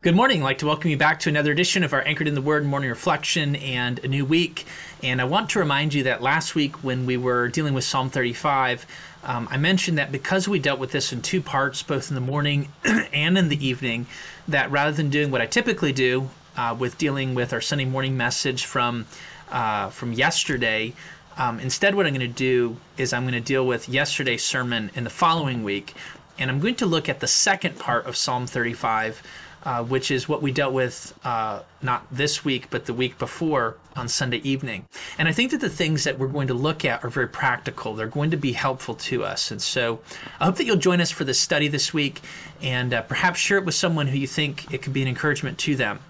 Good morning. I'd like to welcome you back to another edition of our Anchored in the Word morning reflection and a new week. And I want to remind you that last week, when we were dealing with Psalm 35, um, I mentioned that because we dealt with this in two parts, both in the morning and in the evening, that rather than doing what I typically do uh, with dealing with our Sunday morning message from uh, from yesterday, um, instead, what I'm going to do is I'm going to deal with yesterday's sermon in the following week, and I'm going to look at the second part of Psalm 35 uh, which is what we dealt with uh, not this week, but the week before on Sunday evening. And I think that the things that we're going to look at are very practical. They're going to be helpful to us. And so I hope that you'll join us for this study this week and uh, perhaps share it with someone who you think it could be an encouragement to them.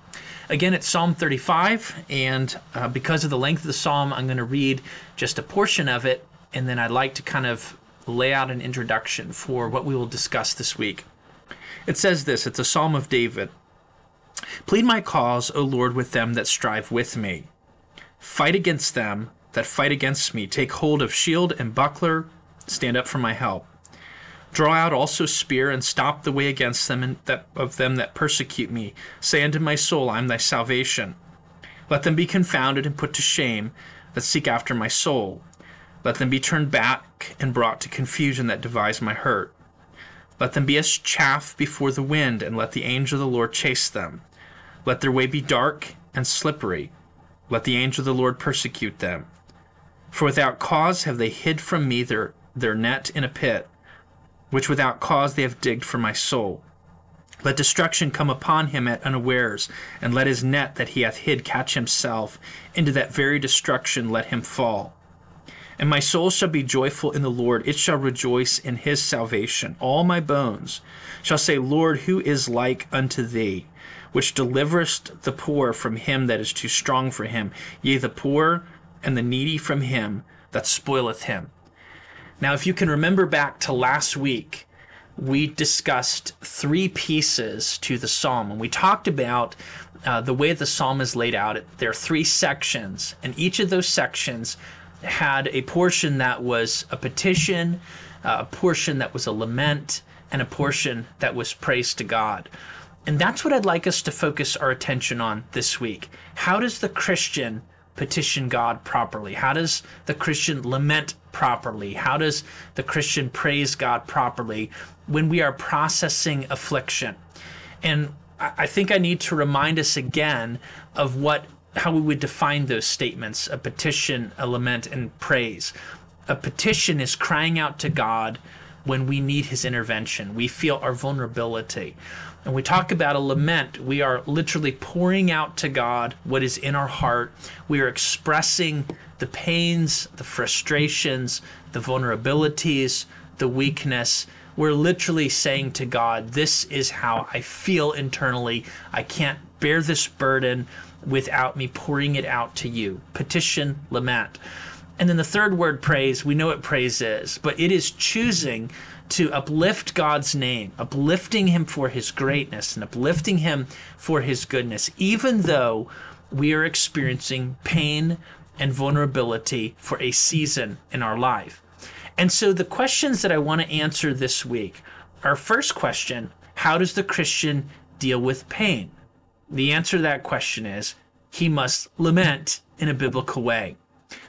Again, it's Psalm 35, and uh, because of the length of the psalm, I'm going to read just a portion of it, and then I'd like to kind of lay out an introduction for what we will discuss this week. It says this it's a psalm of David. Plead my cause, O Lord, with them that strive with me. Fight against them that fight against me. Take hold of shield and buckler. Stand up for my help. Draw out also spear and stop the way against them that of them that persecute me. Say unto my soul, I am thy salvation. Let them be confounded and put to shame that seek after my soul. Let them be turned back and brought to confusion that devise my hurt. Let them be as chaff before the wind, and let the angel of the Lord chase them. Let their way be dark and slippery. Let the angel of the Lord persecute them. For without cause have they hid from me their, their net in a pit, which without cause they have digged for my soul. Let destruction come upon him at unawares, and let his net that he hath hid catch himself. Into that very destruction let him fall. And my soul shall be joyful in the Lord, it shall rejoice in his salvation. All my bones shall say, Lord, who is like unto thee, which deliverest the poor from him that is too strong for him, yea, the poor and the needy from him that spoileth him. Now, if you can remember back to last week, we discussed three pieces to the psalm, and we talked about uh, the way the psalm is laid out. There are three sections, and each of those sections had a portion that was a petition, uh, a portion that was a lament, and a portion that was praise to God. And that's what I'd like us to focus our attention on this week. How does the Christian petition God properly? How does the Christian lament properly? How does the Christian praise God properly when we are processing affliction? And I think I need to remind us again of what how we would define those statements a petition, a lament, and praise. A petition is crying out to God when we need his intervention. We feel our vulnerability. And we talk about a lament, we are literally pouring out to God what is in our heart. We are expressing the pains, the frustrations, the vulnerabilities, the weakness. We're literally saying to God, This is how I feel internally. I can't bear this burden without me pouring it out to you. Petition, lament. And then the third word, praise, we know what praise is, but it is choosing to uplift God's name, uplifting Him for His greatness and uplifting Him for His goodness, even though we are experiencing pain and vulnerability for a season in our life. And so the questions that I want to answer this week our first question how does the Christian deal with pain? The answer to that question is he must lament in a biblical way.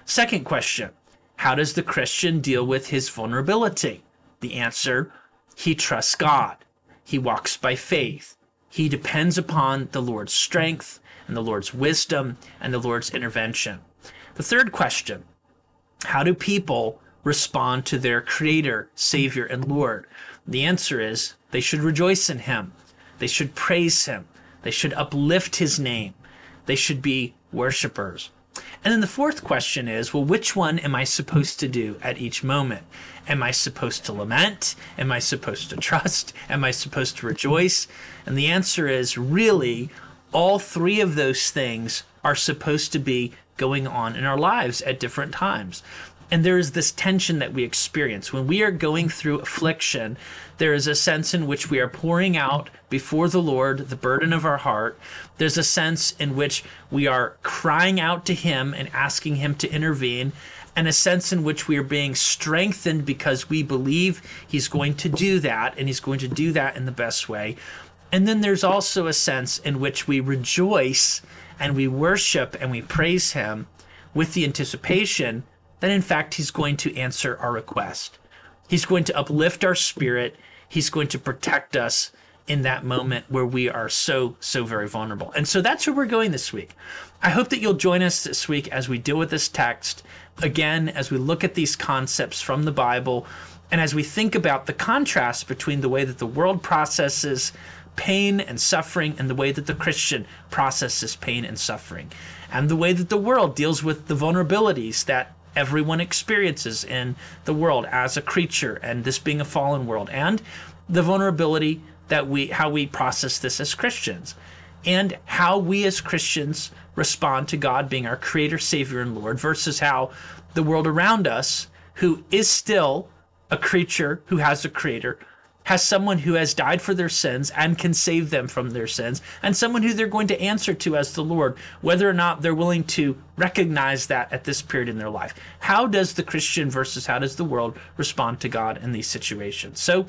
Second question How does the Christian deal with his vulnerability? The answer he trusts God. He walks by faith. He depends upon the Lord's strength and the Lord's wisdom and the Lord's intervention. The third question How do people respond to their Creator, Savior, and Lord? The answer is they should rejoice in Him, they should praise Him, they should uplift his name. They should be worshipers. And then the fourth question is well, which one am I supposed to do at each moment? Am I supposed to lament? Am I supposed to trust? Am I supposed to rejoice? And the answer is really all three of those things are supposed to be going on in our lives at different times. And there is this tension that we experience. When we are going through affliction, there is a sense in which we are pouring out before the Lord the burden of our heart. There's a sense in which we are crying out to Him and asking Him to intervene, and a sense in which we are being strengthened because we believe He's going to do that and He's going to do that in the best way. And then there's also a sense in which we rejoice and we worship and we praise Him with the anticipation that, in fact, He's going to answer our request. He's going to uplift our spirit. He's going to protect us in that moment where we are so, so very vulnerable. And so that's where we're going this week. I hope that you'll join us this week as we deal with this text. Again, as we look at these concepts from the Bible, and as we think about the contrast between the way that the world processes pain and suffering and the way that the Christian processes pain and suffering, and the way that the world deals with the vulnerabilities that everyone experiences in the world as a creature and this being a fallen world, and the vulnerability that we how we process this as Christians and how we as Christians respond to God being our creator, savior and Lord versus how the world around us who is still a creature who has a creator has someone who has died for their sins and can save them from their sins, and someone who they're going to answer to as the Lord, whether or not they're willing to recognize that at this period in their life. How does the Christian versus how does the world respond to God in these situations? So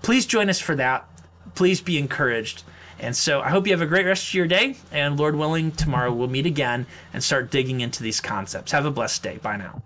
please join us for that. Please be encouraged. And so I hope you have a great rest of your day. And Lord willing, tomorrow we'll meet again and start digging into these concepts. Have a blessed day. Bye now.